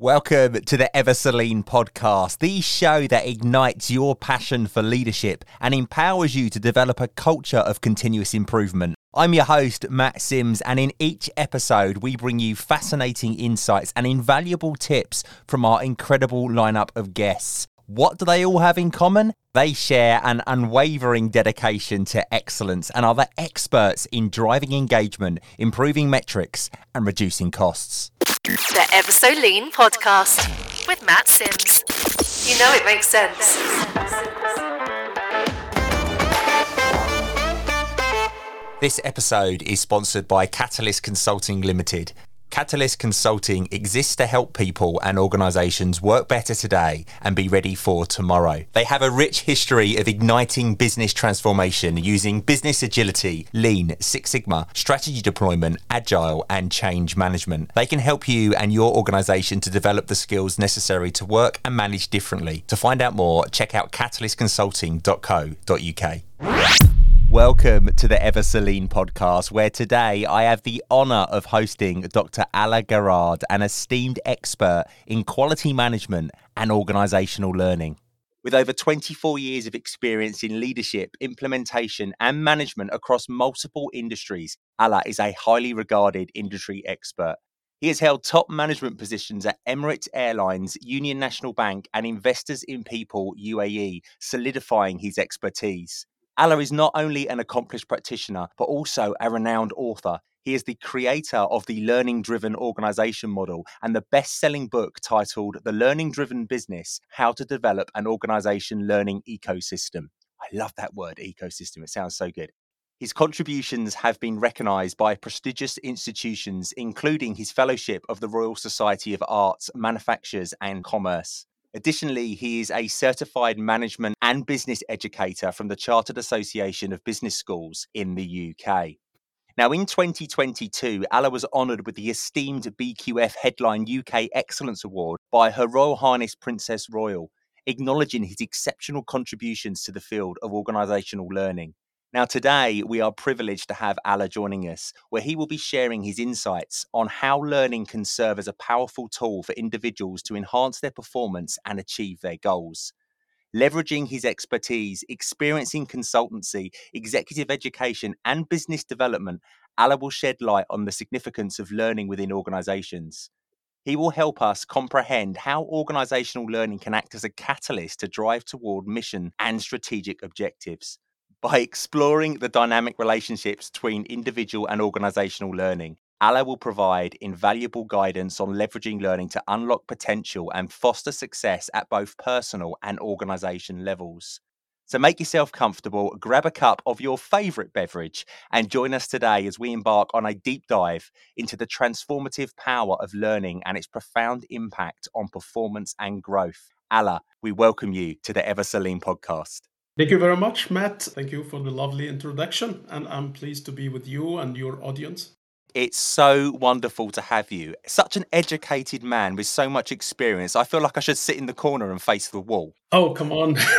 Welcome to the Ever So Lean podcast, the show that ignites your passion for leadership and empowers you to develop a culture of continuous improvement. I'm your host, Matt Sims, and in each episode, we bring you fascinating insights and invaluable tips from our incredible lineup of guests. What do they all have in common? They share an unwavering dedication to excellence and are the experts in driving engagement, improving metrics, and reducing costs. The Ever So Lean podcast with Matt Sims. You know it makes sense. This episode is sponsored by Catalyst Consulting Limited. Catalyst Consulting exists to help people and organizations work better today and be ready for tomorrow. They have a rich history of igniting business transformation using business agility, lean, Six Sigma, strategy deployment, agile, and change management. They can help you and your organization to develop the skills necessary to work and manage differently. To find out more, check out catalystconsulting.co.uk. Welcome to the Ever So Lean podcast, where today I have the honour of hosting Dr. Alaa Garad, an esteemed expert in quality management and organisational learning. With over 24 years of experience in leadership, implementation, and management across multiple industries, Alaa is a highly regarded industry expert. He has held top management positions at Emirates Airlines, Union National Bank, and Investors in People UAE, solidifying his expertise. Alaa is not only an accomplished practitioner, but also a renowned author. He is the creator of the learning driven organization model and the best selling book titled The Learning Driven Business How to Develop an Organization Learning Ecosystem. I love that word, ecosystem. It sounds so good. His contributions have been recognized by prestigious institutions, including his fellowship of the Royal Society of Arts, Manufactures and Commerce. Additionally, he is a certified management and business educator from the Chartered Association of Business Schools in the UK. Now, in 2022, Alaa was honoured with the esteemed BQF Headline UK Excellence Award by Her Royal Highness Princess Royal, acknowledging his exceptional contributions to the field of organisational learning. Now, today we are privileged to have Alaa joining us, where he will be sharing his insights on how learning can serve as a powerful tool for individuals to enhance their performance and achieve their goals. Leveraging his expertise, experience in consultancy, executive education, and business development, Alaa will shed light on the significance of learning within organizations. He will help us comprehend how organizational learning can act as a catalyst to drive toward mission and strategic objectives by exploring the dynamic relationships between individual and organizational learning. Alaa will provide invaluable guidance on leveraging learning to unlock potential and foster success at both personal and organization levels. So make yourself comfortable, grab a cup of your favorite beverage, and join us today as we embark on a deep dive into the transformative power of learning and its profound impact on performance and growth. Alaa, we welcome you to the Ever podcast. Thank you very much, Matt. Thank you for the lovely introduction, and I'm pleased to be with you and your audience. It's so wonderful to have you. Such an educated man with so much experience. I feel like I should sit in the corner and face the wall. Oh, come on.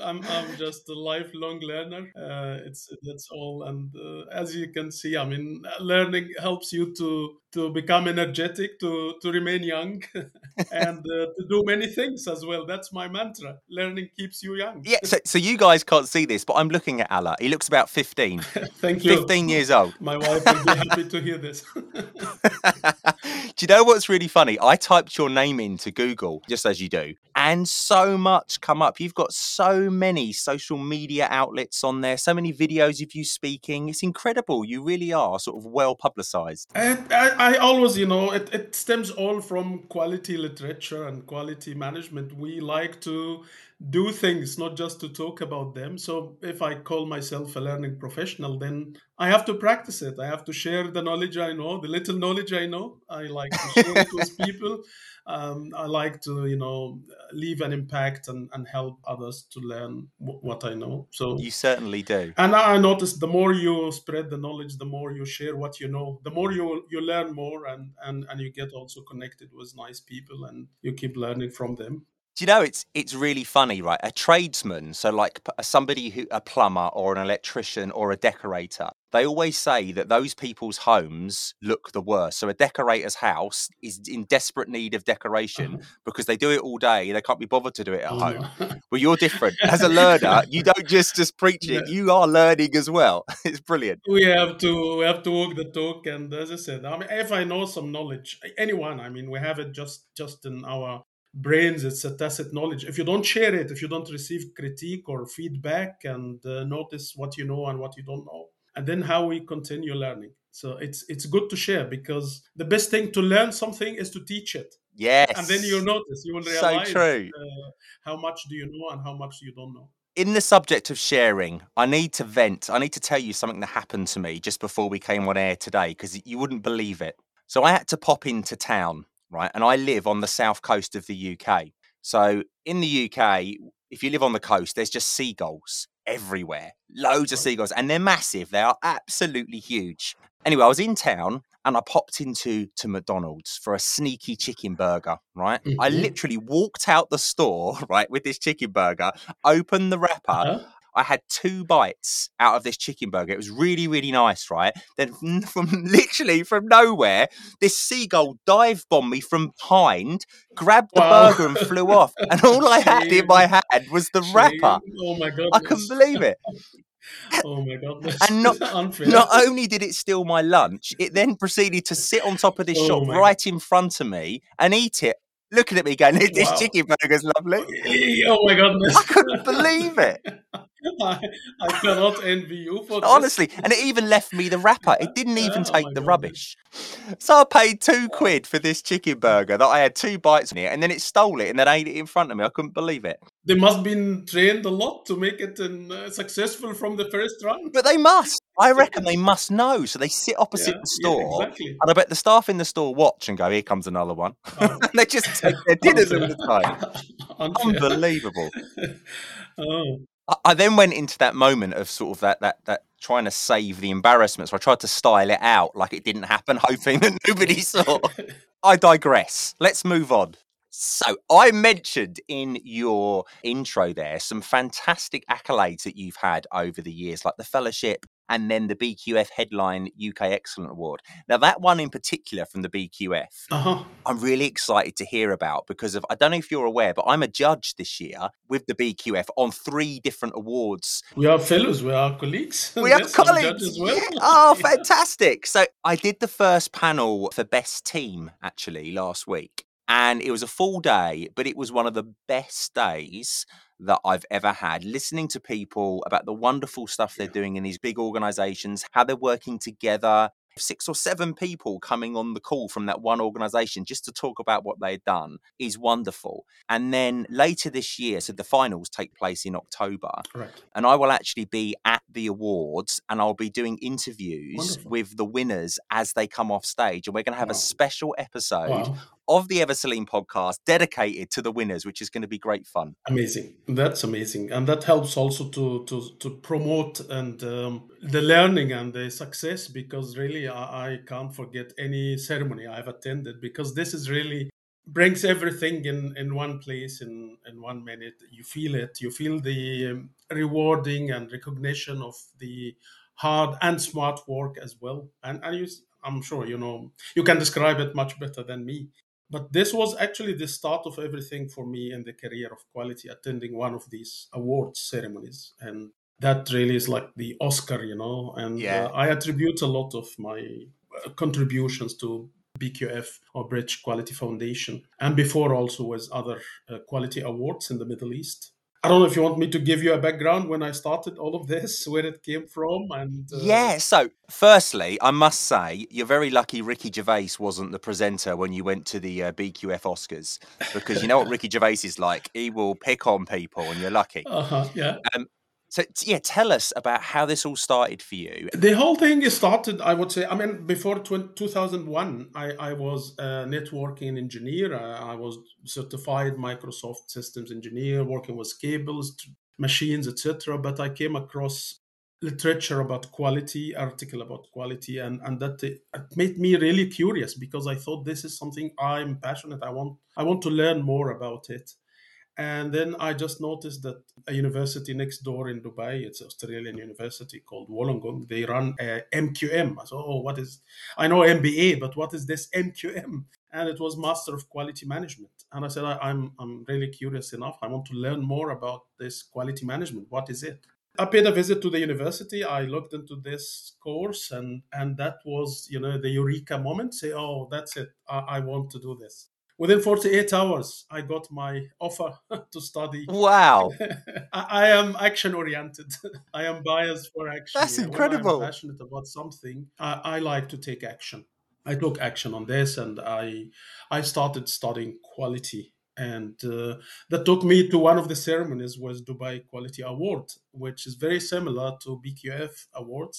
I'm, I'm just a lifelong learner. Uh, it's that's all. And uh, as you can see, I mean, learning helps you to to become energetic, to to remain young, and uh, to do many things as well. That's my mantra. Learning keeps you young. Yeah. So, so you guys can't see this, but I'm looking at Alaa. He looks about 15. Thank you. 15 years old. My wife will be happy to hear this. do you know what's really funny? I typed your name into Google, just as you do, and so much come up. You've got so many social media outlets on there, so many videos of you speaking. It's incredible. You really are sort of well publicized. I, I, always, you know, it, it stems all from quality literature and quality management. We like to do things, not just to talk about them. So if I call myself a learning professional, then I have to practice it. I have to share the knowledge I know, the little knowledge I know. I like to share it with people. Um, I like to, you know, leave an impact and, and help others to learn w- what I know. So you certainly do. And I noticed the more you spread the knowledge, the more you share what you know, the more you you learn more, and and and you get also connected with nice people, and you keep learning from them. Do you know it's it's really funny, right? A tradesman, so like somebody who a plumber or an electrician or a decorator, they always say that those people's homes look the worst. So a decorator's house is in desperate need of decoration Uh-huh. because they do it all day. They can't be bothered to do it at Oh, home. Well, you're different. As a learner, you don't just just preach it. Yeah. You are learning as well. It's brilliant. we have to we have to walk the talk and as i said i mean if i know some knowledge anyone i mean we have it just just in our brains it's a tacit knowledge if you don't share it if you don't receive critique or feedback and uh, notice what you know and what you don't know and then how we continue learning so it's it's good to share because the best thing to learn something is to teach it Yes. and then you'll notice you will So realize true. Uh, how much do you know and how much you don't know in the subject of sharing, I need to vent. I need to tell you something that happened to me just before we came on air today because you wouldn't believe it. So I had to pop into town, right? And I live on the south coast of the UK. So in the UK, if you live on the coast, there's just seagulls everywhere, loads of seagulls, and they're massive. They are absolutely huge. Anyway, I was in town and I popped into to McDonald's for a sneaky chicken burger, right? I Mhm. literally walked out the store, right, with this chicken burger, opened the wrapper. Huh? I had two bites out of this chicken burger. It was really, really nice, right? Then from, from literally from nowhere, this seagull dive bombed me from behind, grabbed the Wow. burger and flew off. And all I had in my hand was the wrapper. Oh my god I couldn't believe it. Oh my god, And not- Not only did it steal my lunch, it then proceeded to sit on top of this Oh shop right in front of me and eat it, looking at me going, This Wow. chicken burger's lovely. oh my goodness! I couldn't believe it. I, I cannot envy you for this. Honestly, and it even left me the wrapper. It didn't even Oh take the goodness. rubbish. So I paid two quid for this chicken burger that I had two bites in it, and then it stole it and then ate it in front of me. I couldn't believe it. They must have been trained a lot to make it uh, successful from the first run. But they must. I reckon they must know. So they sit opposite Yeah, the yeah, store. exactly. And I bet the staff in the store watch and go, here comes another one. Oh. and they just take their dinners all the time. Unbelievable. oh, I, I then went into that moment of sort of that that that trying to save the embarrassment. So I tried to style it out like it didn't happen, hoping that nobody saw. I digress. Let's move on. So I mentioned in your intro there some fantastic accolades that you've had over the years, like the fellowship and then the BQF Headline UK Excellent Award. Now that one in particular from the BQF, uh-huh. I'm really excited to hear about because of I don't know if you're aware, but I'm a judge this year with the BQF on three different awards. We are fellows. We are colleagues. We have Yes, I'm colleagues. as well. Yeah. Oh, fantastic! So I did the first panel for best team actually last week, and it was a full day, but it was one of the best days that I've ever had. Listening to people about the wonderful stuff they're doing in these big organizations, how they're working together. Six or seven people coming on the call from that one organization just to talk about what they'd done is wonderful. And then later this year, so the finals take place in October, Right. and I will actually be at the awards and I'll be doing interviews Wonderful. with the winners as they come off stage. And we're going to have a special episode Wow. Of the Ever So Lean podcast dedicated to the winners, which is going to be great fun. Amazing. That's amazing, and that helps also to to to promote and um, the learning and the success. Because really, I, I can't forget any ceremony I've attended because this is really brings everything in in one place in in one minute. You feel it. You feel the um, rewarding and recognition of the hard and smart work as well. And and you, I'm sure you know you can describe it much better than me. But this was actually the start of everything for me in the career of quality, attending one of these awards ceremonies. And that really is like the Oscar, you know. And Yeah. uh, I attribute a lot of my uh, contributions to BQF or British Quality Foundation, and before also with other uh, quality awards in the Middle East. I don't know if you want me to give you a background when I started all of this, where it came from, and uh, Yeah. So, firstly, I must say you're very lucky Ricky Gervais wasn't the presenter when you went to the uh, BQF Oscars because you know what Ricky Gervais is like. He will pick on people, and you're lucky. uh-huh, yeah. So, yeah, tell us about how this all started for you. The whole thing started, I would say, I mean, before tw- 2001, I, I was a networking engineer. I, was certified Microsoft systems engineer, working with cables, t- machines, etc. But I came across literature about quality, article about quality, and, and that it, it made me really curious because I thought this is something I'm passionate. I want I want to learn more about it. And then I just noticed that a university next door in Dubai, it's Australian university called Wollongong, they run a MQM. I said, oh, what is, I know MBA, but what is this MQM? And it was Master of Quality Management. And I said, I, I'm, I'm really curious enough. I want to learn more about this quality management. What is it? I paid a visit to the university. I looked into this course, and and that was, you know, the eureka moment. Say, oh, that's it. I, I want to do this within 48 hours i got my offer to study. Wow. I, I, am action oriented i am biased for action. That's incredible when i'm passionate about something I, I, like to take action. I took action on this and i i started studying quality. And uh, that took me to one of the ceremonies was dubai quality award which is very similar to bqf awards.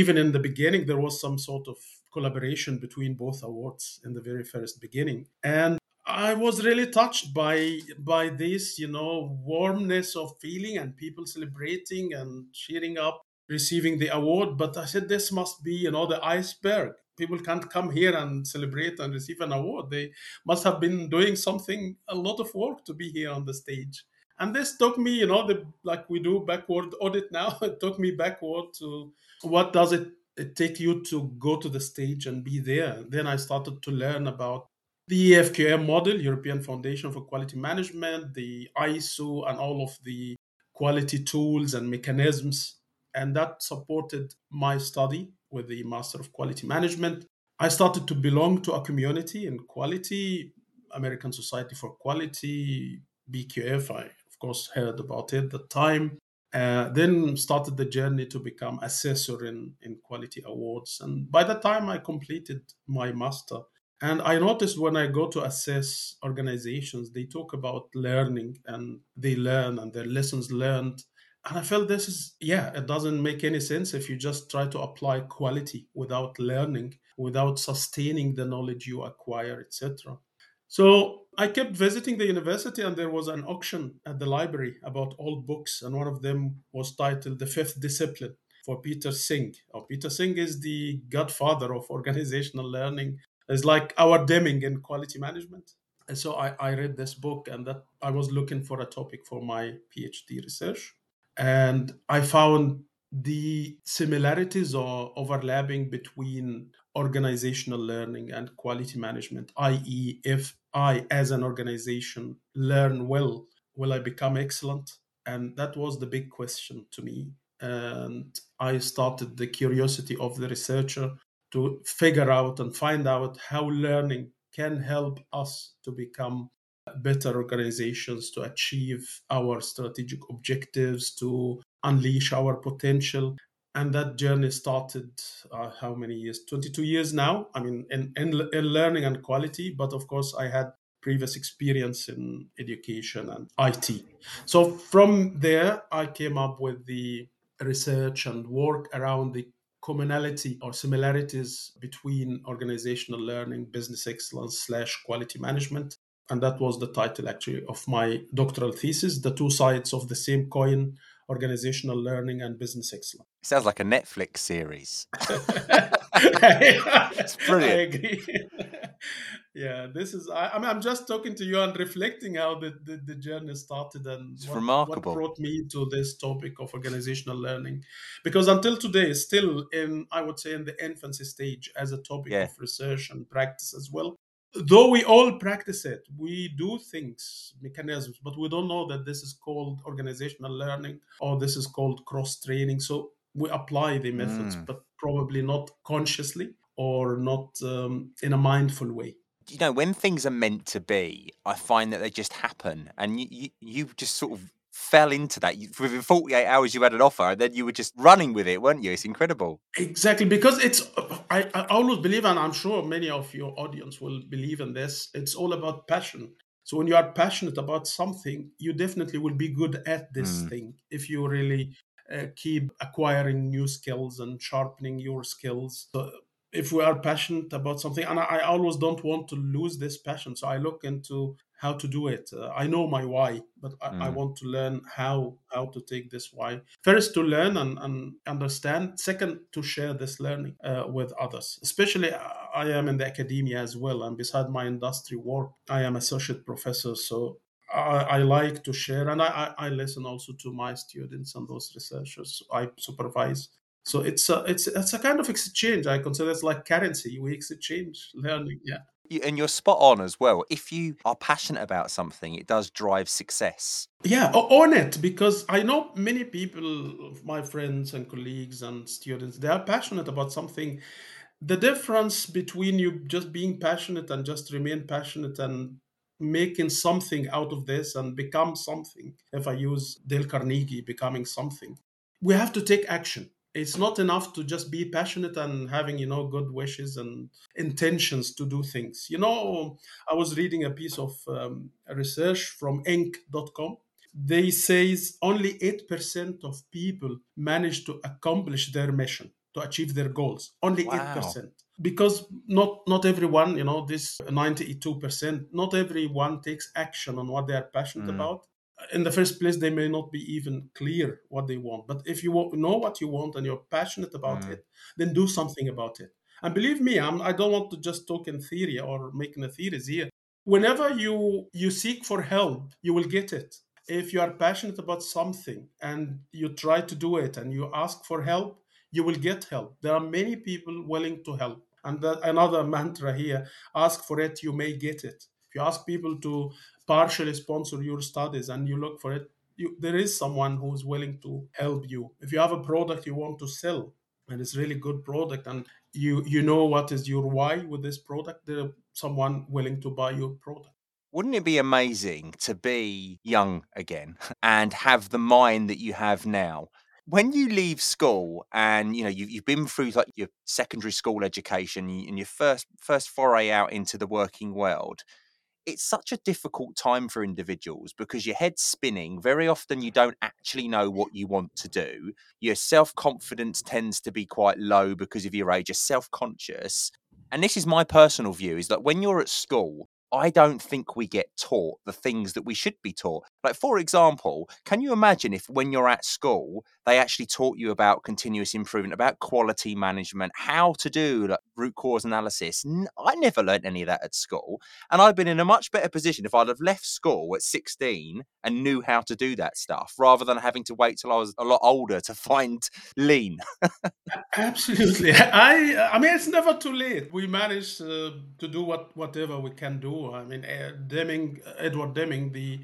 Even in the beginning there was some sort of collaboration between both awards in the very first beginning. And i was really touched by by this you know warmness of feeling and people celebrating and cheering up receiving the award. But i said this must be you know the iceberg. People can't come here and celebrate and receive an award. They must have been doing something a lot of work to be here on the stage. And this took me you know the like we do backward audit now it took me backward to what does it it take you to go to the stage and be there. Then I started to learn about the EFQM model, European Foundation for Quality Management, the ISO, and all of the quality tools and mechanisms. And that supported my study with the Master of Quality Management. I started to belong to a community in quality, American Society for Quality, BQF. I, of course, heard about it at the time. Uh, then started the journey to become assessor in, in quality awards. And by the time I completed my master, and I noticed when I go to assess organizations, they talk about learning and they learn and their lessons learned. And I felt this is, yeah, it doesn't make any sense if you just try to apply quality without learning, without sustaining the knowledge you acquire, etc. So I kept visiting the university, and there was an auction at the library about old books, and one of them was titled "The Fifth Discipline" for Peter Senge. Oh, Peter Senge is the godfather of organizational learning. It's like our Deming in quality management. And so I, I read this book, and that I was looking for a topic for my PhD research, and I found the similarities or overlapping between organizational learning and quality management, i.e., if I, as an organization, learn well, will I become excellent? And that was the big question to me. And I started the curiosity of the researcher to figure out and find out how learning can help us to become better organizations, to achieve our strategic objectives, to unleash our potential and that journey started uh, how many years? 22 years now. I mean in, in, in, learning and quality but of course i had previous experience in education and it so from there i came up with the research and work around the commonality or similarities between organizational learning business excellence slash quality management. And that was the title actually of my doctoral thesis. The two sides of the same coin organizational learning and business excellence. Sounds like a Netflix series. it's brilliant. I agree. yeah, this is. I, I, mean, I'm just talking to you and reflecting how the, the, the journey started and what, remarkable. what brought me to this topic of organizational learning. Because until today, still in, I would say, in the infancy stage as a topic yeah. of research and practice as well though we all practice it we do things mechanisms but we don't know that this is called organizational learning or this is called cross training so we apply the methods mm. but probably not consciously or not um, in a mindful way. You know when things are meant to be i find that they just happen. And you, you, you just sort of fell into that. Within 48 hours you had an offer and then you were just running with it weren't you? It's incredible. Exactly because it's I, I always believe and i'm sure many of your audience will believe in this it's all about passion. So when you are passionate about something you definitely will be good at this mm. thing if you really uh, keep acquiring new skills and sharpening your skills. So if we are passionate about something and I, I always don't want to lose this passion so i look into how to do it. Uh, I know my why, but I, mm. I, want to learn how how to take this why. First, to learn and, and understand. Second, to share this learning uh, with others. Especially, uh, I am in the academia as well, and beside my industry work, I am associate professor. So I, I like to share, and I, I listen also to my students and those researchers I supervise. So it's a it's it's a kind of exchange. I consider it's like currency. We exchange learning. Yeah. And you're spot on as well. If you are passionate about something, it does drive success. Yeah, on it because I know many people, my friends and colleagues and students, they are passionate about something. The difference between you just being passionate and just remain passionate and making something out of this and become something. If I use Dale Carnegie, becoming something, we have to take action. It's not enough to just be passionate and having, you know, good wishes and intentions to do things. You know, I was reading a piece of um, research from Inc.com. They says only 8% of people manage to accomplish their mission, to achieve their goals. Only Wow. 8% because not not everyone you know this 92% not everyone takes action on what they are passionate Mm. about in the first place they may not be even clear what they want but if you know what you want and you're passionate about Mm. it then do something about it and believe me I'm, i don't want to just talk in theory or making a theories here whenever you you seek for help you will get it if you are passionate about something and you try to do it and you ask for help you will get help. There are many people willing to help. And that another mantra here ask for it, you may get it. If you ask people to partially sponsor your studies and you look for it, you, there is someone who's willing to help you. If you have a product you want to sell and it's really good product and you you know what is your why with this product, there someone willing to buy your product. Wouldn't it be amazing to be young again and have the mind that you have now? When you leave school and you know you've, you've been through like your secondary school education and your first first foray out into the working world, it's such a difficult time for individuals because your head's spinning. Very often, you don't actually know what you want to do. Your self confidence tends to be quite low because of your age. You're self conscious. And this is my personal view is that when you're at school, I don't think we get taught the things that we should be taught. Like, for example, can you imagine if when you're at school, they actually taught you about continuous improvement, about quality management, how to do like, root cause analysis? I never learned any of that at school. And I'd been in a much better position if I'd have left school at 16 and knew how to do that stuff rather than having to wait till I was a lot older to find lean. Absolutely. I I mean, it's never too late. We managed uh, to do what whatever we can do. I mean, uh, Deming, Edward Deming, the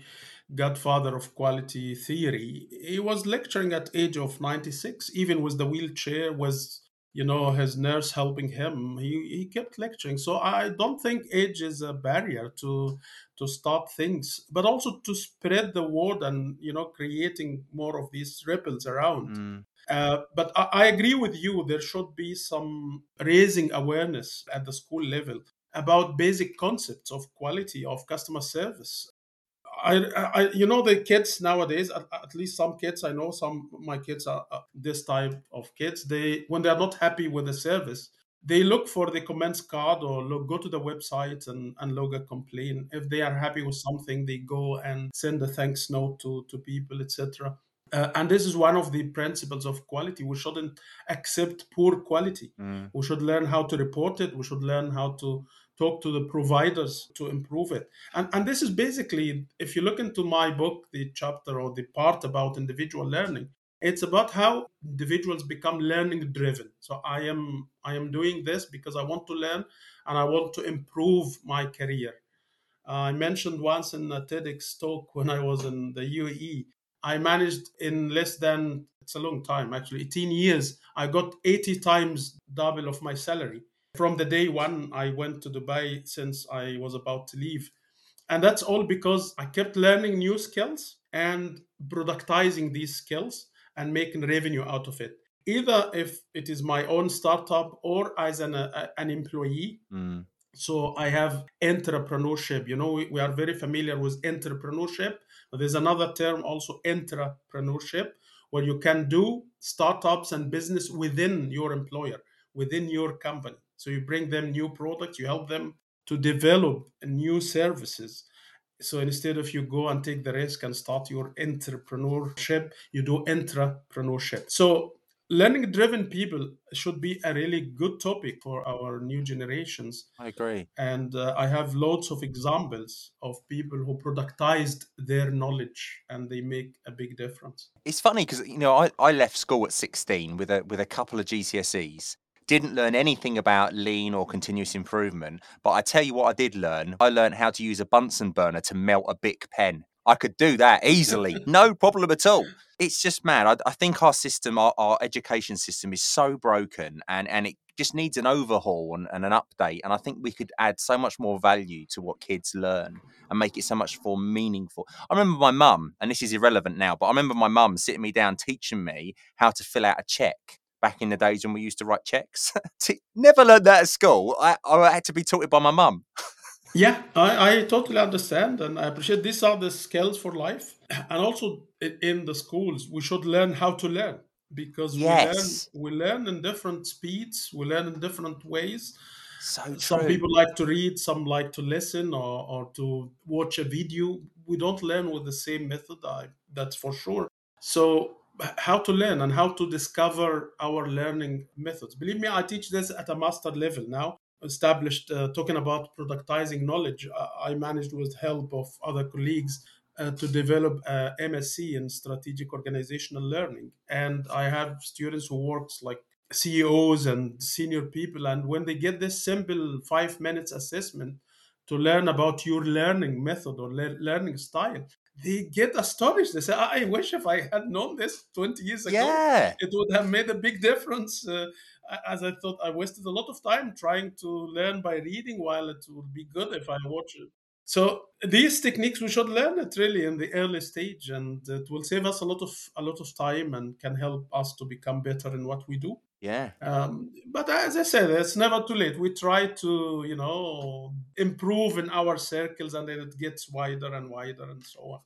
godfather of quality theory, he was lecturing at age of 96, even with the wheelchair, was you know his nurse helping him. He he kept lecturing. So I don't think age is a barrier to to start things, but also to spread the word and you know creating more of these ripples around. Mm, Uh, but I, I agree with you. There should be some raising awareness at the school level about basic concepts of quality of customer service. I, I you know, the kids nowadays. At, at least some kids I know. Some my kids are uh, this type of kids. They when they are not happy with the service, they look for the comments card or look, go to the website and, and log a complaint. If they are happy with something, they go and send a thanks note to, to people, etc. Uh, and this is one of the principles of quality. We shouldn't accept poor quality. mm. We should learn how to report it. We should learn how to talk to the providers to improve it. And, and this is basically, if you look into my book, the chapter or the part about individual learning, it's about how individuals become learning driven. So I am I am doing this because I want to learn and I want to improve my career. Uh, I mentioned once in a TEDx talk when I was in the UAE, I managed in less than, it's a long time actually, 18 years, I got 80 times double of my salary. From the day one I went to Dubai since I was about to leave. And that's all because I kept learning new skills and productizing these skills and making revenue out of it. Either if it is my own startup or as an, uh, an employee Mm. so I have entrepreneurship. You know, we, we are very familiar with entrepreneurship, there's another term also intrapreneurship, where you can do startups and business within your employer, within your company. So you bring them new products, you help them to develop new services. So instead of you go and take the risk and start your entrepreneurship, you do intrapreneurship. So learning driven people should be a really good topic for our new generations. I agree. And uh, I have loads of examples of people who productized their knowledge and they make a big difference. It's funny because you know I, I left school at 16 with a with a couple of GCSEs. Didn't learn anything about lean or continuous improvement, but I tell you what I did learn. I learned how to use a Bunsen burner to melt a Bic pen. I could do that easily, no problem at all. It's just mad. I, I think our system, our, our, education system, is so broken, and and it just needs an overhaul and, and, an update. And I think we could add so much more value to what kids learn and make it so much more meaningful. I remember my mum, and this is irrelevant now, but I remember my mum sitting me down teaching me how to fill out a check back in the days when we used to write checks. Never learned that at school. I, I had to be taught it by my mum. Yeah, I, I totally understand and I appreciate these are the skills for life. And also in the schools, we should learn how to learn because yes. we learn we learn in different speeds, we learn in different ways. So true. Some people like to read, some like to listen or, or to watch a video. We don't learn with the same method, I, that's for sure. So how to learn and how to discover our learning methods. Believe me, I teach this at a master level now established uh, talking about productizing knowledge i managed with help of other colleagues uh, to develop a msc in strategic organizational learning and i have students who works like ceos and senior people and when they get this simple five minutes assessment to learn about your learning method or le- learning style they get astonished they say i wish if i had known this 20 years ago yeah. it would have made a big difference uh, as I thought I wasted a lot of time trying to learn by reading while it would be good if I watch it. So these techniques we should learn it really in the early stage and it will save us a lot of a lot of time and can help us to become better in what we do. Yeah. Um, but as I said, it's never too late. We try to, you know, improve in our circles and then it gets wider and wider and so on.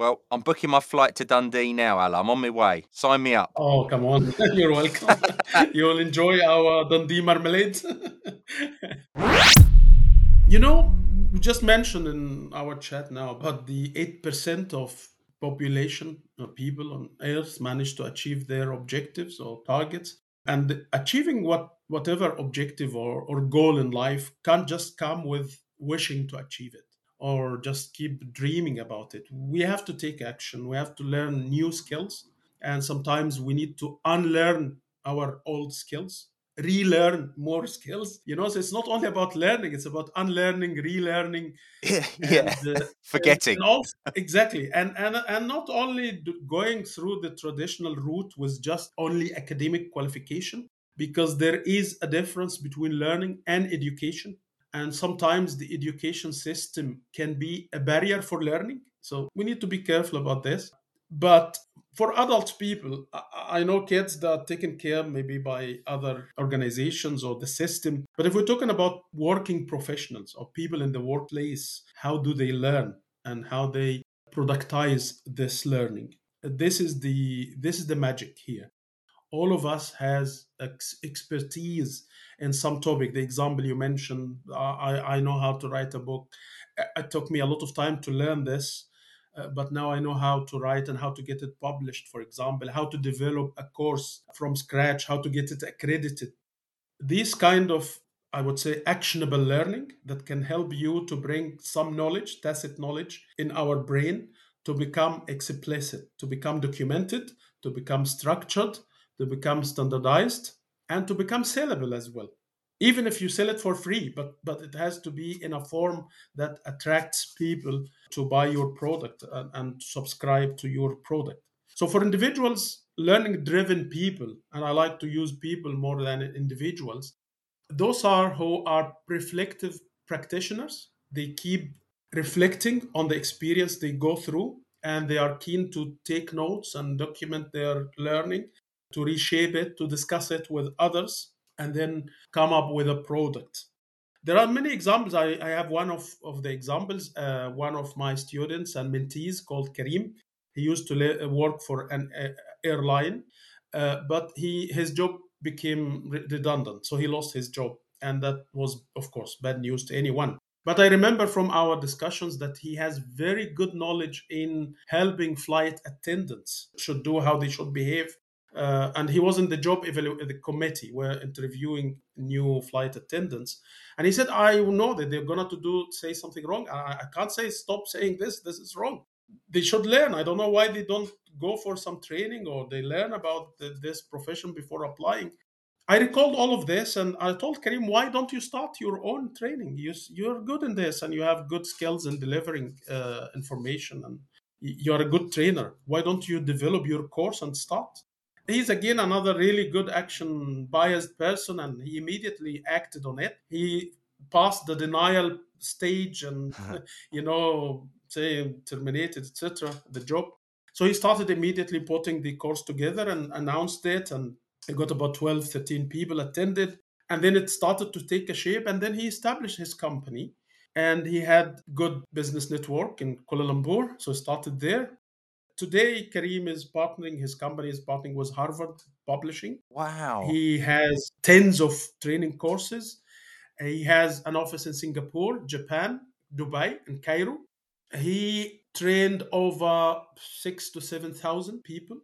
Well, I'm booking my flight to Dundee now, Alaa. I'm on my way. Sign me up. Oh, come on. You're welcome. You'll enjoy our uh, Dundee marmalade. you know, we just mentioned in our chat now about the 8% of population of people on earth manage to achieve their objectives or targets and achieving what whatever objective or, or goal in life can't just come with wishing to achieve it or just keep dreaming about it. We have to take action. We have to learn new skills. And sometimes we need to unlearn our old skills, relearn more skills. You know, so it's not only about learning, it's about unlearning, relearning. yeah. And, uh, Forgetting. And, also, exactly. And, and, and not only going through the traditional route with just only academic qualification, because there is a difference between learning and education and sometimes the education system can be a barrier for learning. So we need to be careful about this. But for adult people i know kids that are taken care maybe by other organizations or the system. But if we're talking about working professionals or people in the workplace how do they learn and how they productize this learning? This is the this is the magic here all of us has ex- expertise in some topic. The example you mentioned i i know how to write a book. It took me a lot of time to learn this uh, but now i know how to write and how to get it published for example how to develop a course from scratch how to get it accredited. These kind of i would say actionable learning that can help you to bring some knowledge tacit knowledge in our brain to become explicit to become documented to become structured to become standardized and to become sellable as well. Even if you sell it for free but but it has to be in a form that attracts people to buy your product and, and subscribe to your product. So for individuals learning driven people and i like to use people more than individuals those are who are reflective practitioners. They keep reflecting on the experience they go through and they are keen to take notes and document their learning to reshape it, to discuss it with others, and then come up with a product. There are many examples. I, I have one of, of the examples. Uh, one of my students and mentees called Karim. He used to work for an uh, airline, uh, but he his job became re- redundant, so he lost his job, and that was, of course, bad news to anyone. But I remember from our discussions that he has very good knowledge in helping flight attendants should do how they should behave uh, and he was in the job evalu- the committee where interviewing new flight attendants and he said i know that they're going to do say something wrong I, I can't say stop saying this this is wrong they should learn i don't know why they don't go for some training or they learn about the, this profession before applying I recalled all of this and I told Karim, why don't you start your own training? You, you're good in this and you have good skills in delivering uh, information and you're a good trainer. Why don't you develop your course and start? He's again another really good action biased person and he immediately acted on it. He passed the denial stage and, uh-huh. you know, say terminated, etc., the job. So he started immediately putting the course together and announced it and it got about 12, 13 people attended. And then it started to take a shape. And then he established his company. And he had good business network in Kuala Lumpur. So he started there. Today, Karim is partnering, his company is partnering with Harvard Publishing. Wow. He has tens of training courses. Uh, he has an office in Singapore, Japan, Dubai, and Cairo. He trained over six to 7,000 people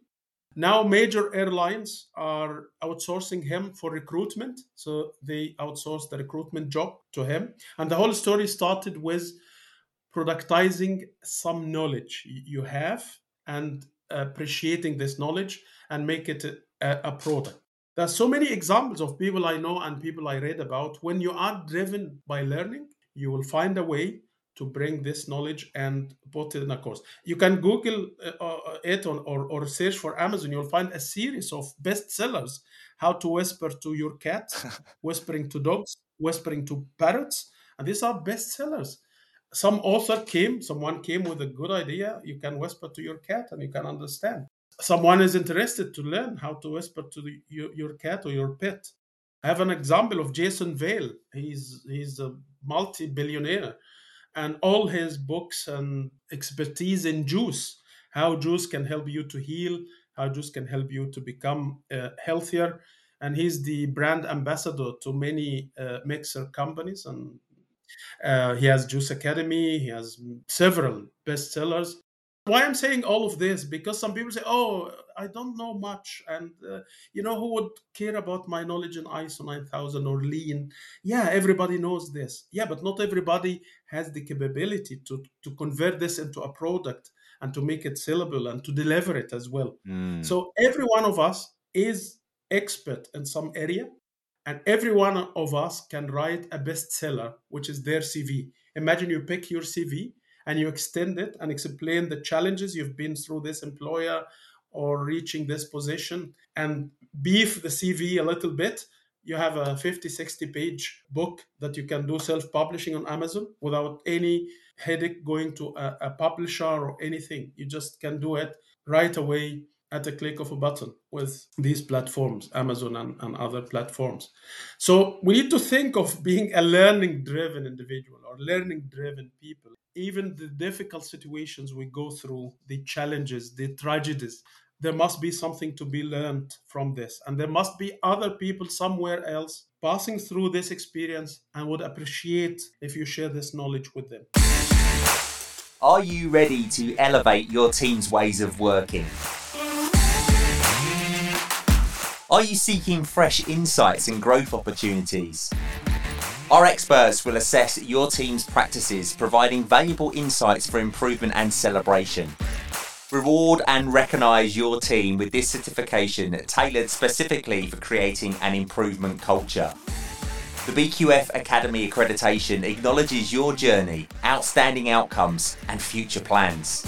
now, major airlines are outsourcing him for recruitment. So they outsource the recruitment job to him. And the whole story started with productizing some knowledge you have and appreciating this knowledge and make it a, a product. There's so many examples of people I know and people I read about. When you are driven by learning, you will find a way to bring this knowledge and put it in a course. You can Google uh, uh it on, or, or search for Amazon. You'll find a series of bestsellers how to whisper to your cat, whispering to dogs, whispering to parrots. And these are bestsellers. Some author came, someone came with a good idea. You can whisper to your cat and you can understand. Someone is interested to learn how to whisper to the, your, your cat or your pet. I have an example of Jason Vale. He's he's a multi-billionaire and all his books and expertise in juice how juice can help you to heal how juice can help you to become uh, healthier and he's the brand ambassador to many uh, mixer companies and uh, he has juice academy he has several bestsellers. Why i'm saying all of this because some people say oh i don't know much and uh, you know who would care about my knowledge in iso 9000 or lean? Yeah everybody knows this. Yeah but not everybody has the capability to to convert this into a product and to make it sellable and to deliver it as well. Mm. so every one of us is expert in some area and every one of us can write a bestseller which is their cv imagine you pick your cv and you extend it and explain the challenges you've been through this employer or reaching this position and beef the CV a little bit, you have a 50, 60 page book that you can do self publishing on Amazon without any headache going to a, a, publisher or anything. You just can do it right away at a click of a button with these platforms, Amazon and, and other platforms. So we need to think of being a learning driven individual or learning driven people even the difficult situations we go through, the challenges, the tragedies, there must be something to be learned from this. And there must be other people somewhere else passing through this experience and would appreciate if you share this knowledge with them. Are you ready to elevate your team's ways of working? Are you seeking fresh insights and growth opportunities? Our experts will assess your team's practices, providing valuable insights for improvement and celebration. Reward and recognise your team with this certification tailored specifically for creating an improvement culture. The BQF Academy accreditation acknowledges your journey, outstanding outcomes, and future plans.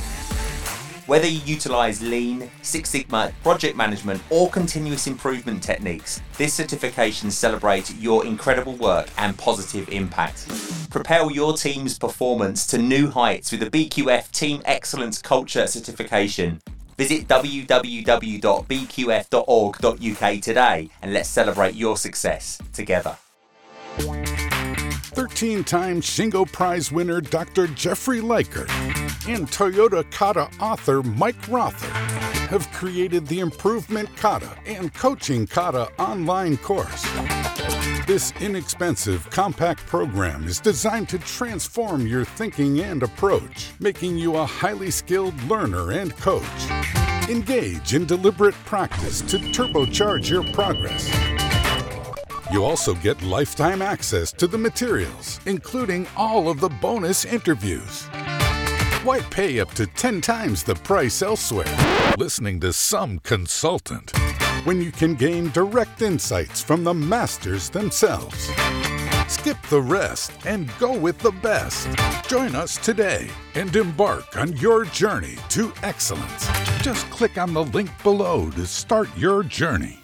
Whether you utilize Lean, Six Sigma, project management, or continuous improvement techniques, this certification celebrates your incredible work and positive impact. Propel your team's performance to new heights with the BQF Team Excellence Culture Certification. Visit www.bqf.org.uk today and let's celebrate your success together. 13 time Shingo Prize winner Dr. Jeffrey Liker and Toyota Kata author Mike Rother have created the Improvement Kata and Coaching Kata online course. This inexpensive, compact program is designed to transform your thinking and approach, making you a highly skilled learner and coach. Engage in deliberate practice to turbocharge your progress. You also get lifetime access to the materials, including all of the bonus interviews. Why pay up to 10 times the price elsewhere listening to some consultant when you can gain direct insights from the masters themselves? Skip the rest and go with the best. Join us today and embark on your journey to excellence. Just click on the link below to start your journey.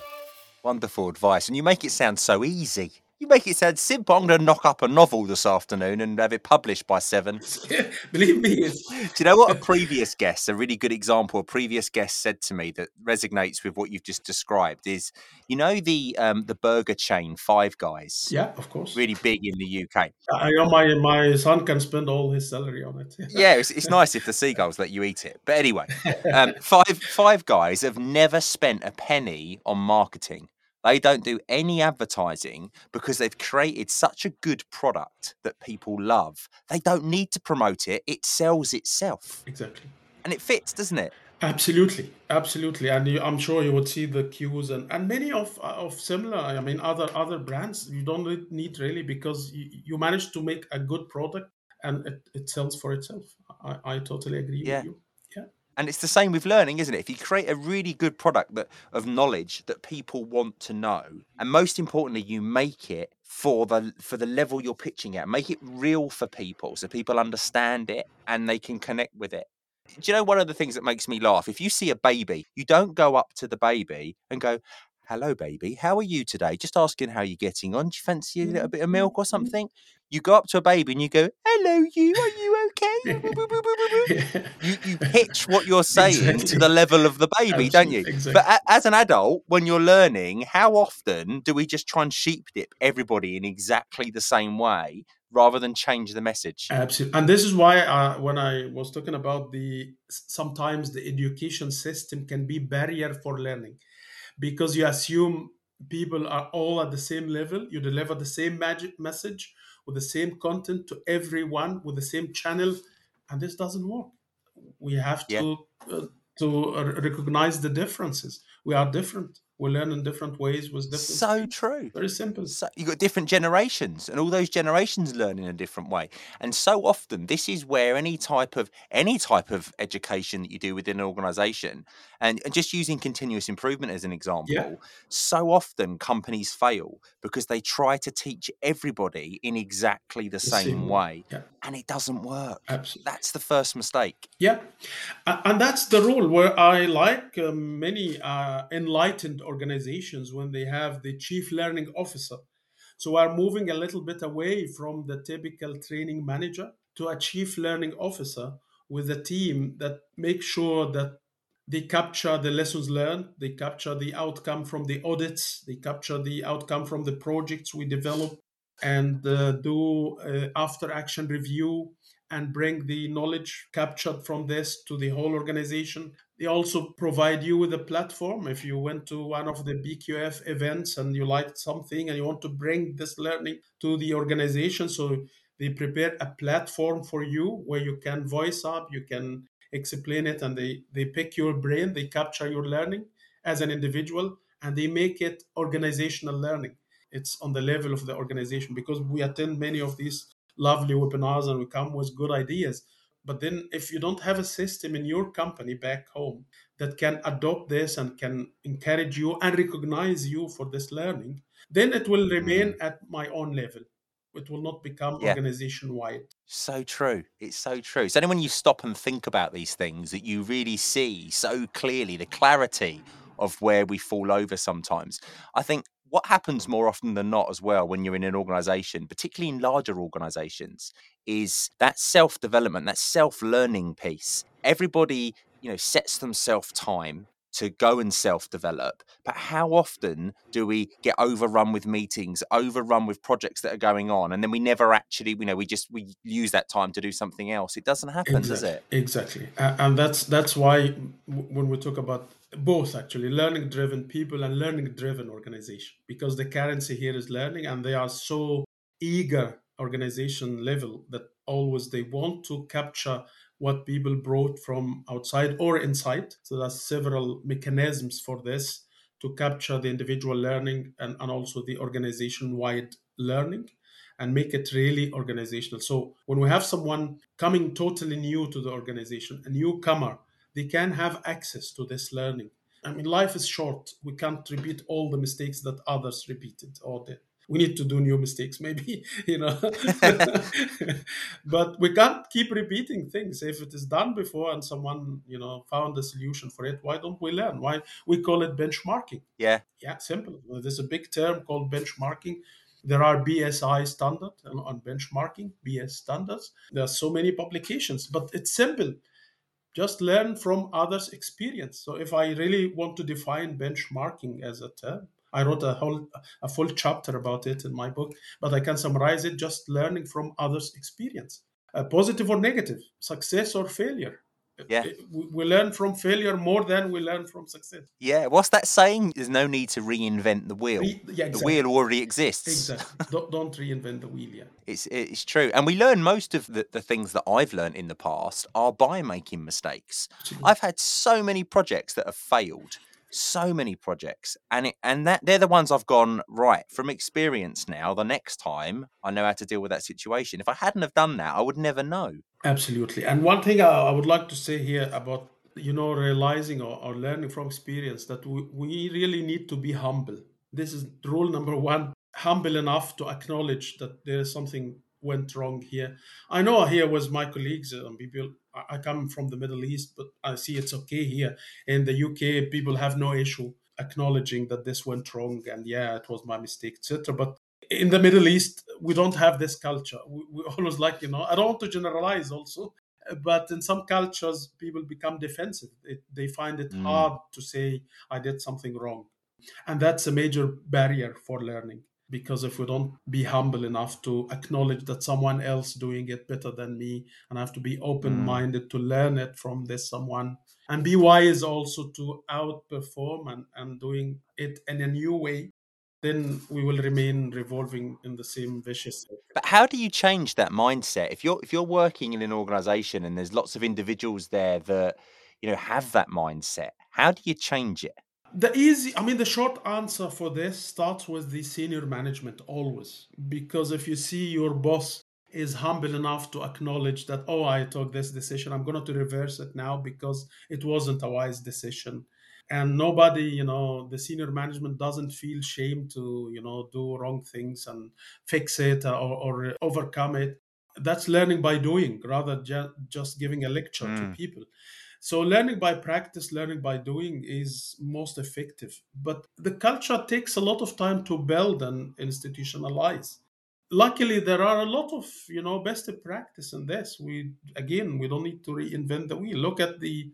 Wonderful advice. And you make it sound so easy. You make it sound simple. I'm going to knock up a novel this afternoon and have it published by seven. Believe me. Do you know what a previous guest, a really good example, a previous guest said to me that resonates with what you've just described is, you know, the um, the burger chain Five Guys. Yeah, of course. Really big in the UK. I know my my son can spend all his salary on it. yeah, it's, it's nice if the seagulls let you eat it. But anyway, um, Five Five Guys have never spent a penny on marketing. They don't do any advertising because they've created such a good product that people love. They don't need to promote it, it sells itself. Exactly. And it fits, doesn't it? Absolutely, absolutely, and you, I'm sure you would see the queues and, and many of uh, of similar. I mean, other other brands you don't need really because you, you manage to make a good product and it, it sells for itself. I, I totally agree Yeah. with you. And it's the same with learning, isn't it? If you create a really good product that of knowledge that people want to know, and most importantly, you make it for the for the level you're pitching at, make it real for people so people understand it and they can connect with it. Do you know one of the things that makes me laugh? If you see a baby, you don't go up to the baby and go, Hello, baby, how are you today? Just asking how you're getting on. Do you fancy a little bit of milk or something? You go up to a baby and you go, Hello, you, are you okay? you, you pitch what you're saying to the level of the baby, don't you? Absolutely, But a- as an adult, when you're learning, how often do we just try and sheep dip everybody in exactly the same way rather than change the message? Absolutely, and this is why uh, when I was talking about the sometimes the education system can be barrier for learning because you assume people are all at the same level. You deliver the same magic message with the same content to everyone with the same channel, and this doesn't work. We have Yeah. to uh, to recognize the differences. We are different. We learn in different ways with different. So true. Very simple. So you've got different generations, and all those generations learn in a different way. And so often, this is where any type of any type of education that you do within an organization, and, and just using continuous improvement as an example, so often companies fail because they try to teach everybody in exactly the, The same, same way. Yeah. and it doesn't work. Absolutely. That's the first mistake. Yeah, and that's the rule where I like uh, many uh, enlightened organizations when they have the chief learning officer. So we're moving a little bit away from the typical training manager to a chief learning officer with a team that makes sure that they capture the lessons learned, they capture the outcome from the audits, they capture the outcome from the projects we develop, and uh, do uh, after action review and bring the knowledge captured from this to the whole organization. They also provide you with a platform. If you went to one of the BQF events and you liked something and you want to bring this learning to the organization, so they prepare a platform for you where you can voice up, you can explain it, and they, they pick your brain, they capture your learning as an individual, and they make it organizational learning. It's on the level of the organization because we attend many of these lovely webinars and we come with good ideas. But then, if you don't have a system in your company back home that can adopt this and can encourage you and recognize you for this learning, then it will remain mm. at my own level. It will not become Yeah. organization wide. So true. It's so true. So then when you stop and think about these things that you really see so clearly the clarity of where we fall over sometimes. I think what happens more often than not as well when you're in an organization, particularly in larger organizations, is that self-development, that self-learning piece. Everybody, you know, sets themselves time to go and self-develop. But how often do we get overrun with meetings, overrun with projects that are going on, and then we never actually, you know, we just we use that time to do something else? It doesn't happen, does Exactly. it? Exactly. And that's that's why when we talk about both actually learning driven people and learning driven organization because the currency here is learning and they are so eager organization level that always they want to capture what people brought from outside or inside. So there's several mechanisms for this to capture the individual learning and, and also the organization wide learning and make it really organizational. So when we have someone coming totally new to the organization, a newcomer, they can have access to this learning. I mean, life is short. We can't repeat all the mistakes that others repeated or did. We need to do new mistakes maybe you know. But we can't keep repeating things. If it is done before and someone you know found a solution for it why don't we learn? Why we call it benchmarking. Yeah. Yeah simple. There's a big term called benchmarking. There are bsi standard on benchmarking bs standards. There are so many publications but it's simple just learn from others experience so if i really want to define benchmarking as a term I wrote a whole a full chapter about it in my book, but I can summarize it just learning from others' experience, uh, positive or negative, success or failure. Yeah, we, learn from failure more than we learn from success. Yeah, what's that saying? There's no need to reinvent the wheel. Re- yeah, exactly. The wheel already exists. Exactly. don't, don't reinvent the wheel. Yeah, it's it's true, and we learn most of the, the things that I've learned in the past are by making mistakes. I've had so many projects that have failed so many projects and it, and that they're the ones I've gone right from experience now the next time I know how to deal with that situation if I hadn't have done that I would never know. Absolutely. And one thing I, I would like to say here about you know realizing or, or learning from experience that we, we really need to be humble. This is rule number one humble enough to acknowledge that there is something went wrong here. I know here was my colleagues and um, people. I come from the Middle East, but I see it's okay here in the UK. People have no issue acknowledging that this went wrong and yeah, it was my mistake, etc. But in the Middle East, we don't have this culture. We, we always like you know. I don't want to generalize also, but in some cultures, people become defensive. It, they find it mm. hard to say I did something wrong, and that's a major barrier for learning because if we don't be humble enough to acknowledge that someone else doing it better than me and I have to be open-minded mm. to learn it from this someone and be wise also to outperform and, and doing it in a new way then we will remain revolving in the same vicious. But how do you change that mindset if you're if you're working in an organization and there's lots of individuals there that you know have that mindset? How do you change it? The easy i mean the short answer for this starts with the senior management always. Because if you see your boss is humble enough to acknowledge that oh i took this decision i'm going to reverse it now because it wasn't a wise decision. And nobody you know the senior management doesn't feel shame to you know do wrong things and fix it or, or overcome it. That's learning by doing rather than just giving a lecture mm. to people so learning by practice, learning by doing is most effective. But the culture takes a lot of time to build and institutionalize. Luckily, there are a lot of you know best practice in this. We again, we don't need to reinvent the wheel. Look at the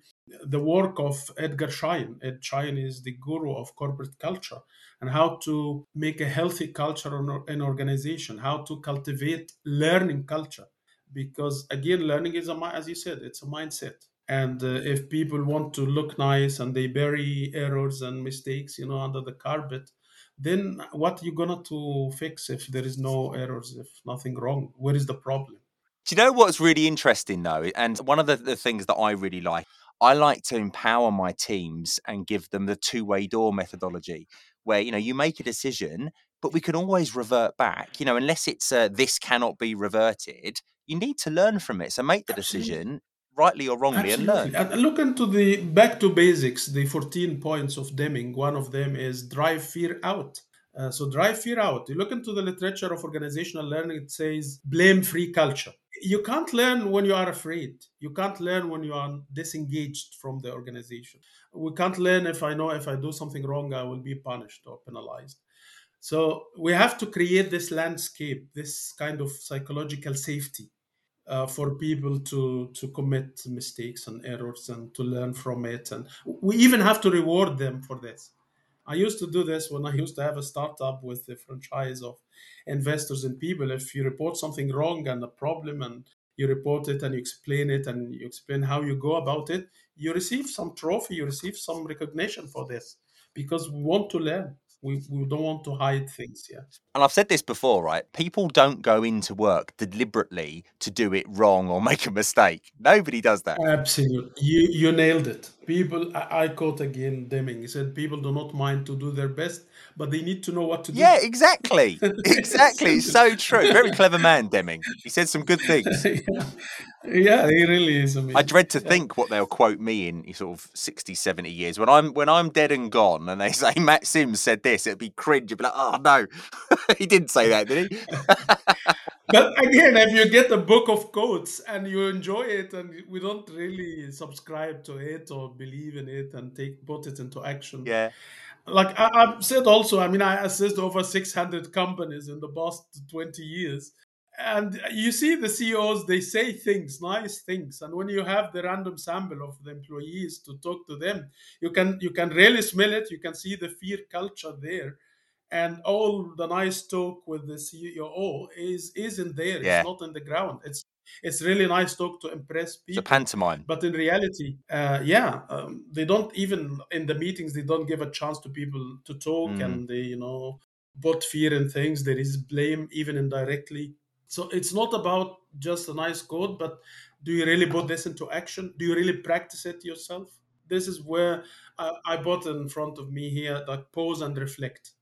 the work of Edgar Schein. Ed Schein is the guru of corporate culture and how to make a healthy culture in an organization, how to cultivate learning culture. Because again, learning is a as you said, it's a mindset and uh, if people want to look nice and they bury errors and mistakes you know under the carpet then what are you gonna to fix if there is no errors if nothing wrong? Where is the problem? Do you know what's really interesting though? And one of the, the things that i really like i like to empower my teams and give them the two-way door methodology where you know you make a decision but we can always revert back. You know unless it's uh, this cannot be reverted you need to learn from it. So make the decision rightly or wrongly Absolutely. and learn. look into the back to basics, the 14 points of Deming. One of them is drive fear out. Uh, so drive fear out. You look into the literature of organizational learning, it says blame free culture. You can't learn when you are afraid. You can't learn when you are disengaged from the organization. We can't learn if I know if I do something wrong, I will be punished or penalized. So we have to create this landscape, this kind of psychological safety uh, for people to to commit mistakes and errors and to learn from it. And we even have to reward them for this. I used to do this when i used to have a startup with the franchise of investors and people. If you report something wrong and a problem and you report it and you explain it and you explain how you go about it you receive some trophy you receive some recognition for this because we want to learn We, we don't want to hide things. Yeah. And I've said this before, right? People don't go into work deliberately to do it wrong or make a mistake. Nobody does that. Absolutely. You, you nailed it. People, I, I quote again Deming. He said, People do not mind to do their best, but they need to know what to do. Yeah, exactly. exactly. So true. Very clever man, Deming. He said some good things. yeah. yeah, he really is. Amazing. I dread to think what they'll quote me in sort of 60, 70 years. When I'm when I'm dead and gone and they say Matt Sims said this, it'd be cringe. You'd be like, oh no. he didn't say that, did he? But again, if you get a book of quotes and you enjoy it, and we don't really subscribe to it or believe in it and take put it into action. Yeah. Like I, I've said also, I mean, I assist over 600 companies in the past 20 years. And you see the CEOs, they say things, nice things. And when you have the random sample of the employees to talk to them, you can you can really smell it. You can see the fear culture there and all the nice talk with the CEO is isn't there. Yeah. It's not in the ground. It's it's really nice talk to impress It's a people. pantomime. But in reality, uh, yeah, um, they don't even in the meetings they don't give a chance to people to talk, Mm. and they you know put fear in things. There is blame even indirectly. So it's not about just a nice code, but do you really put this into action? Do you really practice it yourself? This is where I, I put in front of me here that pause and reflect.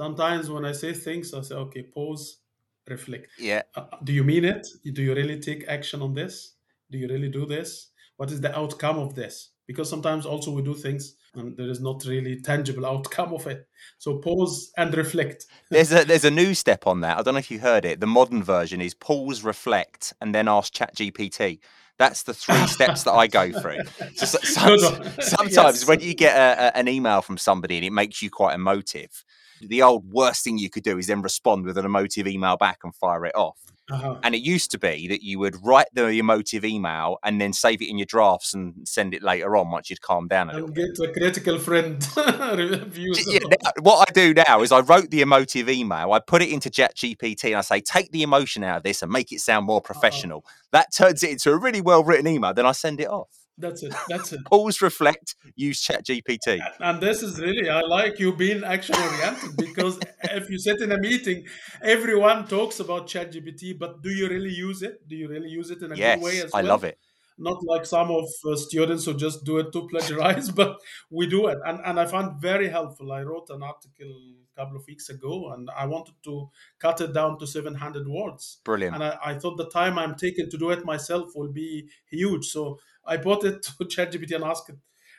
Sometimes when I say things, I say, okay, pause, reflect. Yeah. Uh, do you mean it? Do you really take action on this? Do you really do this? What is the outcome of this? Because sometimes also we do things and there is not really tangible outcome of it. So pause and reflect. There's a there's a new step on that. I don't know if you heard it. The modern version is pause, reflect, and then ask ChatGPT. That's the three steps that I go through. So, so- Good some- one. sometimes Yes. when you get a, a- an email from somebody and it makes you quite emotive, the old worst thing you could do is then respond with an emotive email back and fire it off. Uh-huh. And it used to be that you would write the emotive email and then save it in your drafts and send it later on once you'd calmed down a little And bit. get a critical friend reviews. Yeah, now- what I do now is I wrote the emotive email, I put it into ChatGPT, and I say, take the emotion out of this and make it sound more professional. That turns it into a really well written email. Then I send it off. That's it. That's it. Pause, reflect, use ChatGPT. And this is really, I like you being action oriented because if you sit in a meeting, everyone talks about ChatGPT, but do you really use it? Do you really use it in a Yes, good way as I well? love it. Not like some of uh, students who just do it to plagiarize, but we do it. And, and I found very helpful. I wrote an article a couple of weeks ago and I wanted to cut it down to 700 words. Brilliant. And I, I thought the time I'm taking to do it myself will be huge. So I bought it to ChatGPT and asked it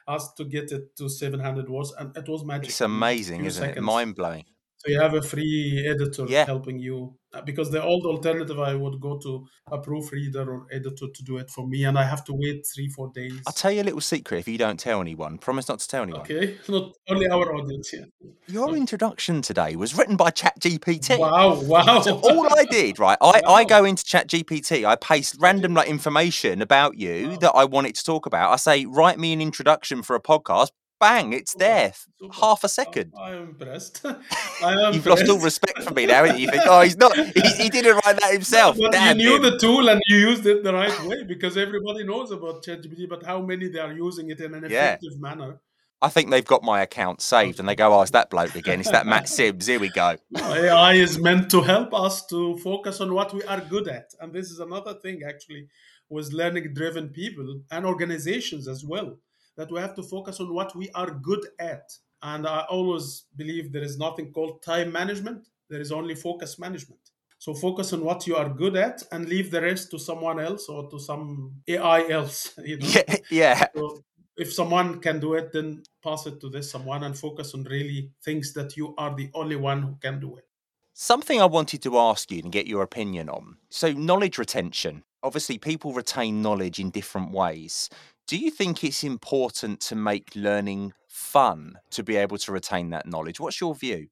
asked to get it to 700 words, and it was magic. It's amazing, isn't it? Mind blowing. So you have a free editor Yeah. helping you Uh, because the old alternative I would go to a proofreader or editor to do it for me, and I have to wait three four days. I'll tell you a little secret if you don't tell anyone. Promise not to tell anyone. Okay, not only our audience here. Your introduction today was written by ChatGPT. Wow, wow. So all I did, right, I, I go into ChatGPT, I paste random like information about you Wow. that I want it to talk about. I say, write me an introduction for a podcast. Bang, it's there. super. Half a second. I am impressed. I am You've lost all respect for me now, haven't you? You think, oh, he's not, he, he didn't write that himself. But you knew him. the tool and you used it the right way because everybody knows about ChatGPT, but how many they are using it in an Yeah. effective manner? I think they've got my account saved and they go, oh, it's that bloke again. It's that Matt Sims. Here we go. AI is meant to help us to focus on what we are good at. And this is another thing actually with learning driven people and organizations as well, that we have to focus on what we are good at. And I always believe there is nothing called time management, there is only focus management. So focus on what you are good at and leave the rest to someone else or to some AI else. You know? Yeah, yeah. So if someone can do it, then pass it to this someone and focus on really things that you are the only one who can do it. Something I wanted to ask you and get your opinion on. So, knowledge retention. Obviously, people retain knowledge in different ways. Do you think it's important to make learning fun to be able to retain that knowledge? What's your view?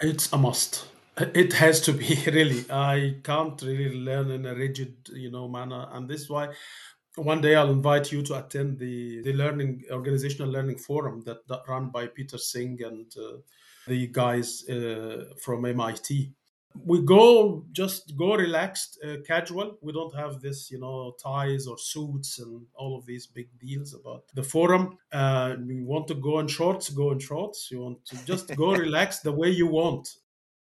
It's a must. It has to be really. I can't really learn in a rigid, you know, manner, and this is why one day I'll invite you to attend the the learning organizational learning forum that, that run by Peter Senge and uh, the guys uh, from MIT. We go just go relaxed, uh, casual. We don't have this, you know, ties or suits and all of these big deals about the forum. Uh, you want to go in shorts, go in shorts. You want to just go relaxed the way you want.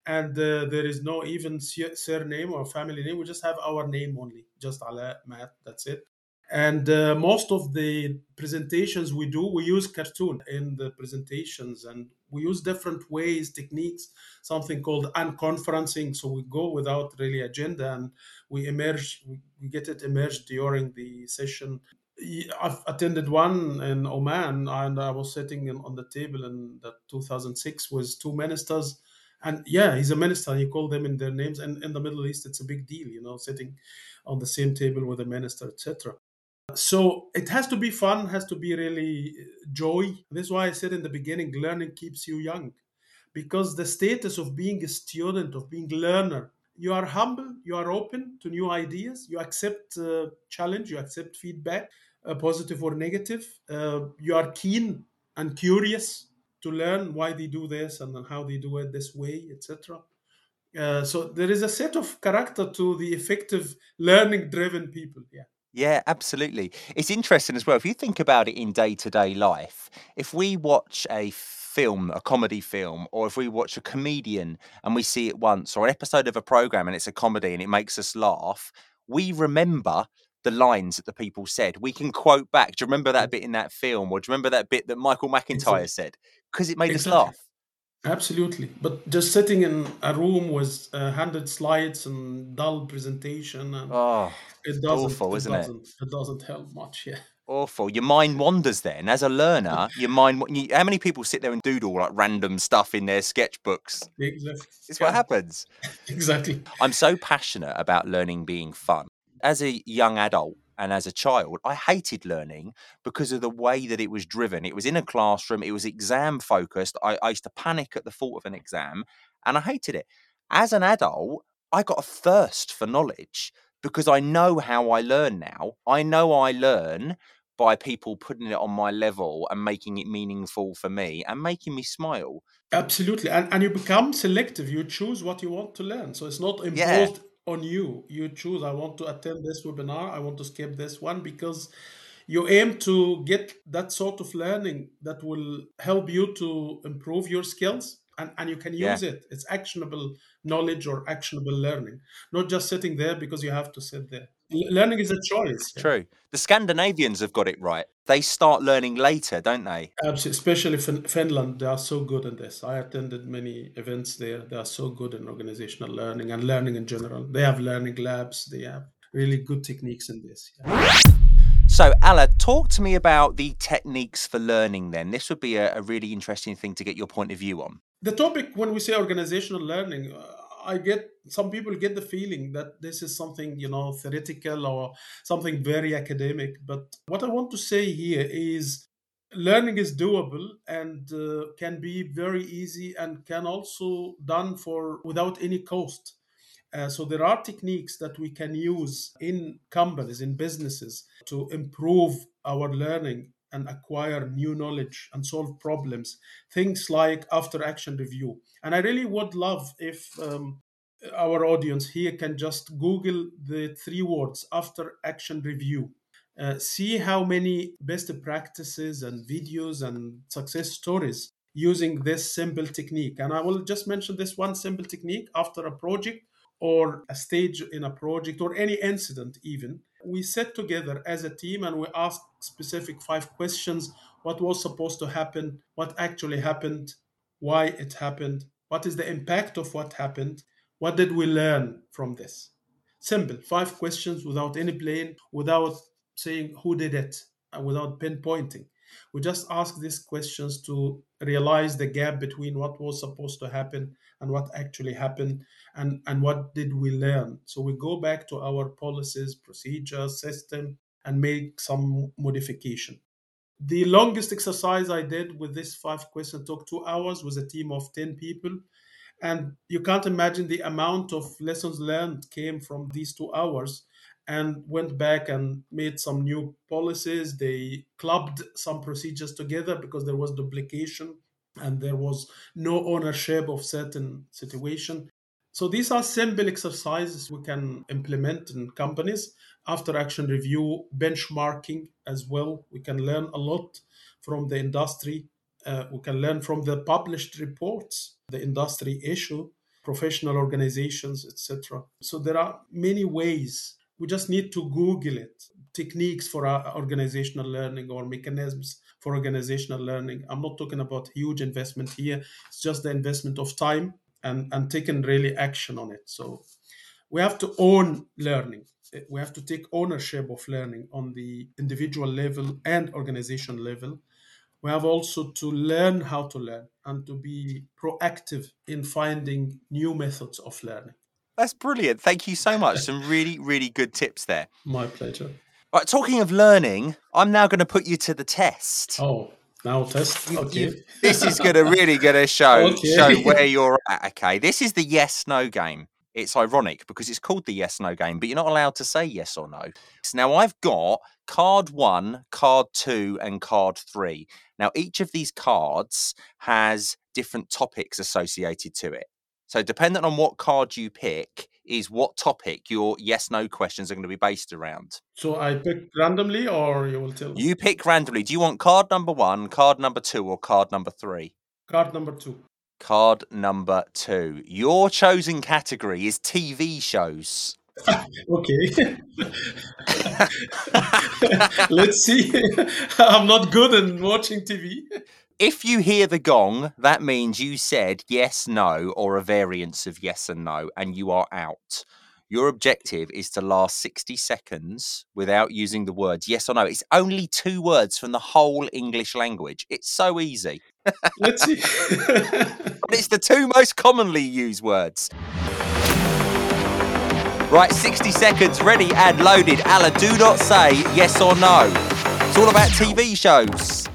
And uh, there is no even surname or family name. We just have our name only, just Alaa Matt. That's it. And uh, most of the presentations we do, we use cartoon in the presentations and we use different ways, techniques, something called unconferencing. So we go without really agenda and we emerge, we get it emerged during the session. I've attended one in Oman and I was sitting in, on the table in that 2006 with two ministers. And yeah, he's a minister. He called them in their names. And in the Middle East, it's a big deal, you know, sitting on the same table with a minister, etc so it has to be fun has to be really joy. This is why i said in the beginning learning keeps you young. Because the status of being a student of being learner you are humble you are open to new ideas you accept uh, challenge you accept feedback uh, positive or negative. Uh, you are keen and curious to learn why they do this and how they do it this way etc uh, so there is a set of character to the effective learning driven people yeah yeah, absolutely. It's interesting as well. If you think about it in day to day life, if we watch a film, a comedy film, or if we watch a comedian and we see it once, or an episode of a program and it's a comedy and it makes us laugh, we remember the lines that the people said. We can quote back. Do you remember that mm. bit in that film? Or do you remember that bit that Michael McIntyre exactly. said? Because it made exactly. us laugh. Absolutely. But just sitting in a room with uh, handed slides and dull presentation and oh, it doesn't awful, it isn't doesn't, it? It doesn't help much, yeah. Awful. Your mind wanders then. As a learner, your mind. You, how many people sit there and doodle like random stuff in their sketchbooks? Exactly. It's yeah. what happens. exactly. I'm so passionate about learning being fun. As a young adult, and as a child, I hated learning because of the way that it was driven. It was in a classroom, it was exam focused. I, I, used to panic at the thought of an exam and I hated it. As an adult, I got a thirst for knowledge because I know how I learn now. I know I learn by people putting it on my level and making it meaningful for me and making me smile. Absolutely. And, and you become selective. You choose what you want to learn. So it's not imposed. Yeah on you. You choose, I want to attend this webinar, I want to skip this one because you aim to get that sort of learning that will help you to improve your skills and, and you can use yeah. it. It's actionable knowledge or actionable learning, not just sitting there because you have to sit there. Learning is a choice. True. The Scandinavians have got it right. They start learning later, don't they? Absolutely. Especially fin- Finland, they are so good in this. I attended many events there. They are so good in organizational learning and learning in general. They have learning labs. They have really good techniques in this. Yeah. So, Alaa, talk to me about the techniques for learning then. This would be a, a, really interesting thing to get your point of view on. The topic, when we say organizational learning, uh, I get some people get the feeling that this is something you know theoretical or something very academic. But what I want to say here is learning is doable and uh, can be very easy and can also done for without any cost. Uh, so there are techniques that we can use in companies, in businesses, to improve our learning and acquire new knowledge and solve problems. Things like after action review. And I really would love if um, our audience here can just Google the three words after action review. Uh, see how many best practices and videos and success stories using this simple technique. And I will just mention this one simple technique after a project or a stage in a project or any incident, even we sit together as a team and we ask specific five questions. What was supposed to happen, what actually happened, why it happened, what is the impact of what happened, what did we learn from this? Simple, five questions without any blame, without saying who did it, and without pinpointing. We just ask these questions to realize the gap between what was supposed to happen and what actually happened and, and what did we learn. So we go back to our policies, procedures, system, and make some modification. The longest exercise I did with this five question took two hours with a team of 10 people. And you can't imagine the amount of lessons learned came from these two hours and went back and made some new policies. They clubbed some procedures together because there was duplication and there was no ownership of certain situation. So these are simple exercises we can implement in companies. After action review, benchmarking as well. We can learn a lot from the industry. Uh, we can learn from the published reports, the industry issue, professional organizations, etc. So there are many ways. We just need to Google it. Techniques for uh, organizational learning or mechanisms for organizational learning. I'm not talking about huge investment here. It's just the investment of time and, and taking really action on it. So we have to own learning. We have to take ownership of learning on the individual level and organization level. We have also to learn how to learn and to be proactive in finding new methods of learning. That's brilliant. Thank you so much. Some really, really good tips there. My pleasure. Right, talking of learning, I'm now going to put you to the test. Oh, now test. Okay. this is going to really going to show okay. show where you're at. Okay, this is the yes no game. It's ironic because it's called the yes no game, but you're not allowed to say yes or no. So Now I've got card one, card two, and card three. Now each of these cards has different topics associated to it. So, depending on what card you pick, is what topic your yes no questions are going to be based around. So, I pick randomly, or you will tell me? You pick randomly. Do you want card number one, card number two, or card number three? Card number two. Card number two. Your chosen category is TV shows. okay. Let's see. I'm not good in watching TV. If you hear the gong, that means you said yes, no, or a variance of yes and no, and you are out. Your objective is to last 60 seconds without using the words yes or no. It's only two words from the whole English language. It's so easy. Let's see. but it's the two most commonly used words. Right, 60 seconds ready and loaded. Alaa, do not say yes or no. It's all about TV shows.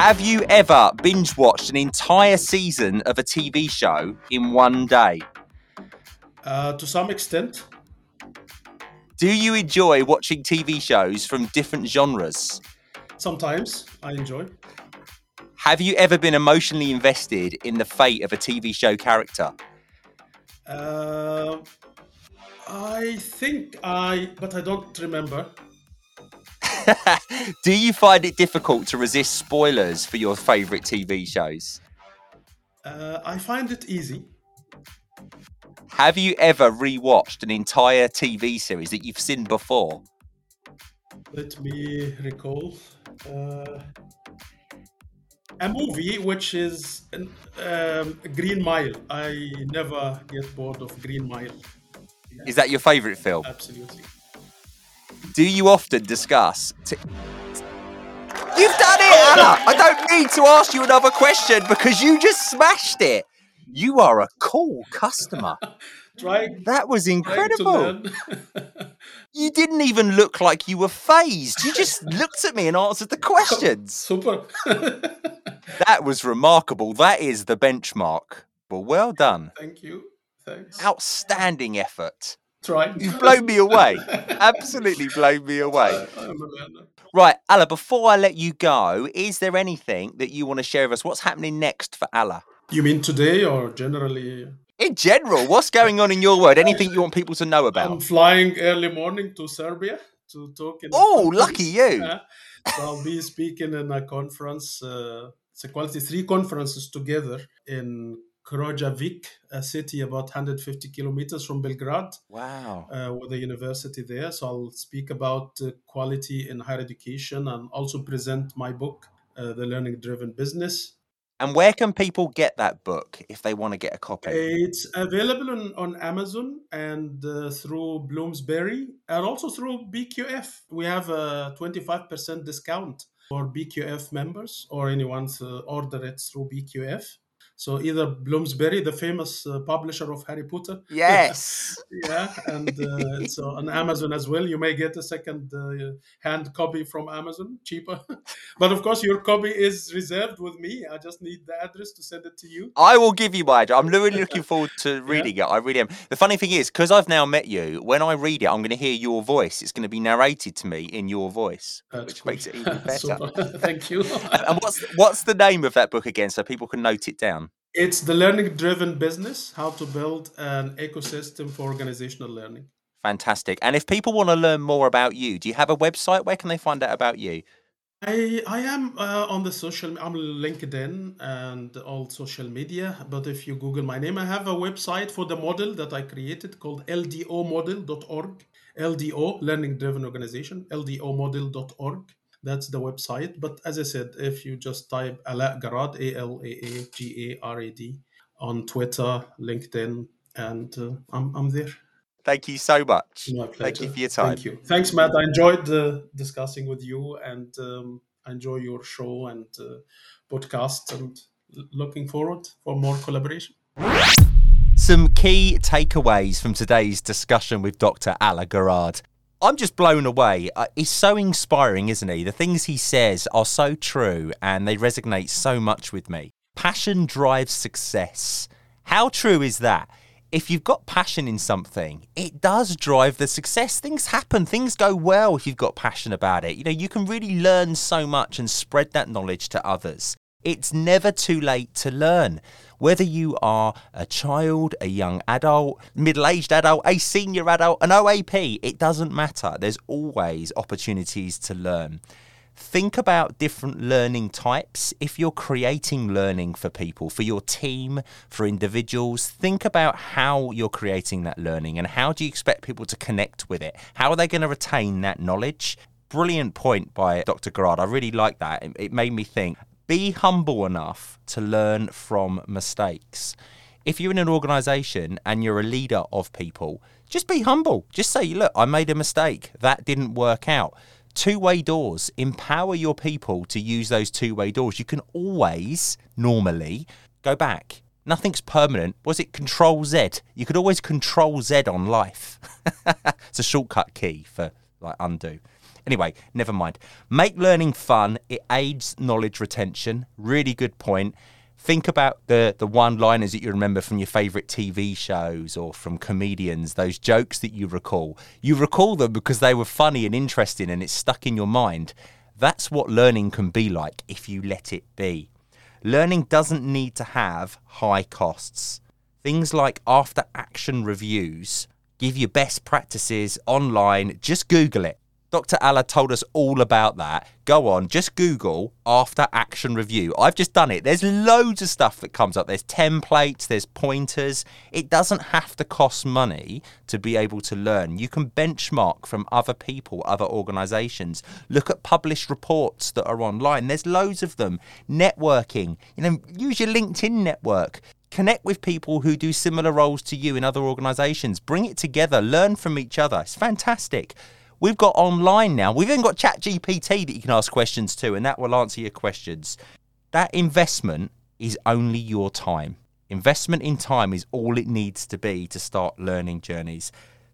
Have you ever binge watched an entire season of a TV show in one day? Uh, to some extent. Do you enjoy watching TV shows from different genres? Sometimes I enjoy. Have you ever been emotionally invested in the fate of a TV show character? Uh, I think I, but I don't remember. Do you find it difficult to resist spoilers for your favourite TV shows? Uh, I find it easy. Have you ever rewatched an entire TV series that you've seen before? Let me recall. Uh, a movie which is um, Green Mile. I never get bored of Green Mile. Is that your favourite film? Absolutely. Do you often discuss? T- You've done it, Alaa. I don't need to ask you another question because you just smashed it. You are a cool customer. Trying, that was incredible. you didn't even look like you were phased. You just looked at me and answered the questions. Super. that was remarkable. That is the benchmark. Well, well done. Thank you. Thanks. Outstanding effort. Try. You've blown me away. Absolutely blown me away. Right, Alaa, before I let you go, is there anything that you want to share with us? What's happening next for Alaa? You mean today or generally? In general, what's going on in your world? Anything you want people to know about? I'm flying early morning to Serbia to talk. In oh, lucky you! Yeah. So I'll be speaking in a conference. Uh, it's a quality three conferences together in Kragujevac, a city about 150 kilometers from Belgrade. Wow. Uh, with a university there. So I'll speak about uh, quality in higher education and also present my book, uh, The Learning Driven Business. And where can people get that book if they want to get a copy? It's available on, on Amazon and uh, through Bloomsbury and also through BQF. We have a 25% discount for BQF members or anyone to order it through BQF. So either Bloomsbury, the famous uh, publisher of Harry Potter. Yes. yeah, and uh, so on Amazon as well. You may get a second uh, hand copy from Amazon, cheaper. but of course, your copy is reserved with me. I just need the address to send it to you. I will give you my address. I'm really looking forward to reading yeah. it. I really am. The funny thing is, because I've now met you, when I read it, I'm going to hear your voice. It's going to be narrated to me in your voice, That's which cool. makes it even better. Thank you. and what's what's the name of that book again, so people can note it down? It's the learning driven business, how to build an ecosystem for organizational learning. Fantastic. And if people want to learn more about you, do you have a website? Where can they find out about you? I I am uh, on the social. I'm LinkedIn and all social media. But if you Google my name, I have a website for the model that I created called ldomodel.org. LDO, Learning Driven Organization, ldomodel.org. That's the website. But as I said, if you just type Alaa Garad, A L A A G A R A D, on Twitter, LinkedIn, and uh, I'm, I'm there. Thank you so much. My pleasure. Thank you for your time. Thank you. Thanks, Matt. I enjoyed uh, discussing with you and um, I enjoy your show and uh, podcast and looking forward for more collaboration. Some key takeaways from today's discussion with Dr. Alaa Garad. I'm just blown away. Uh, he's so inspiring, isn't he? The things he says are so true and they resonate so much with me. Passion drives success. How true is that? if you've got passion in something, it does drive the success. Things happen, things go well if you've got passion about it. You know, you can really learn so much and spread that knowledge to others. It's never too late to learn. Whether you are a child, a young adult, middle aged adult, a senior adult, an OAP, it doesn't matter. There's always opportunities to learn think about different learning types. If you're creating learning for people, for your team, for individuals, think about how you're creating that learning and how do you expect people to connect with it? How are they going to retain that knowledge? Brilliant point by Dr. Garad. I really like that. It made me think be humble enough to learn from mistakes. If you're in an organization and you're a leader of people, just be humble. Just say, look, I made a mistake. That didn't work out two way doors. Empower your people to use those two way doors. You can always, normally, go back. Nothing's permanent. Was it Control Z? You could always Control Z on life. it's a shortcut key for like undo. Anyway, never mind. Make learning fun. It aids knowledge retention. Really good point think about the the one liners that you remember from your favorite TV shows or from comedians those jokes that you recall you recall them because they were funny and interesting and it's stuck in your mind that's what learning can be like if you let it be learning doesn't need to have high costs things like after action reviews give you best practices online just google it Dr. Alaa told us all about that. Go on, just Google after action review. I've just done it. There's loads of stuff that comes up. There's templates, there's pointers. It doesn't have to cost money to be able to learn. You can benchmark from other people, other organizations. Look at published reports that are online. There's loads of them. Networking, you know, use your LinkedIn network connect with people who do similar roles to you in other organizations. Bring it together, learn from each other. It's fantastic. We've got online now. We've even got Chat GPT that you can ask questions to, and that will answer your questions. That investment is only your time. Investment in time is all it needs to be to start learning journeys.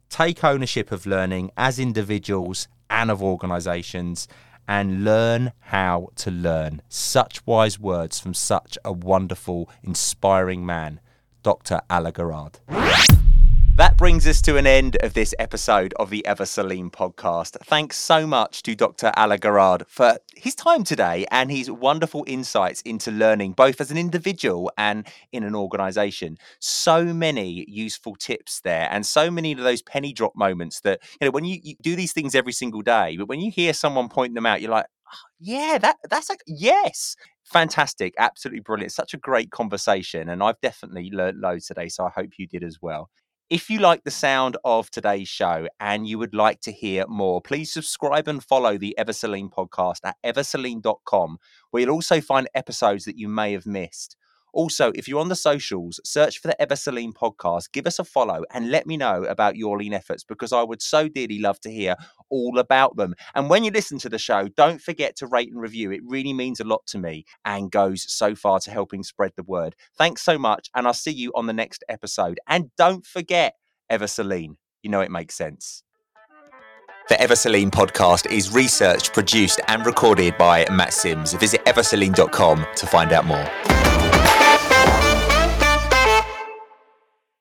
Take ownership of learning as individuals and of organizations and learn how to learn. Such wise words from such a wonderful, inspiring man, Dr. Alaa Garad. That brings us to an end of this episode of the Ever So Lean podcast. Thanks so much to Dr. Alaa Garad for his time today and his wonderful insights into learning, both as an individual and in an organization. So many useful tips there, and so many of those penny drop moments that, you know, when you, you do these things every single day, but when you hear someone point them out, you're like, oh, yeah, that that's like, yes fantastic, absolutely brilliant. Such a great conversation. And I've definitely learned loads today. So I hope you did as well. If you like the sound of today's show and you would like to hear more, please subscribe and follow the Ever So Lean podcast at eversolean.com, where you'll also find episodes that you may have missed. Also, if you're on the socials, search for the Ever So Lean podcast, give us a follow, and let me know about your lean efforts because I would so dearly love to hear all about them. And when you listen to the show, don't forget to rate and review. It really means a lot to me and goes so far to helping spread the word. Thanks so much, and I'll see you on the next episode. And don't forget, Ever So Lean. You know it makes sense. The Ever So Lean podcast is researched, produced, and recorded by Matt Sims. Visit eversolean.com to find out more.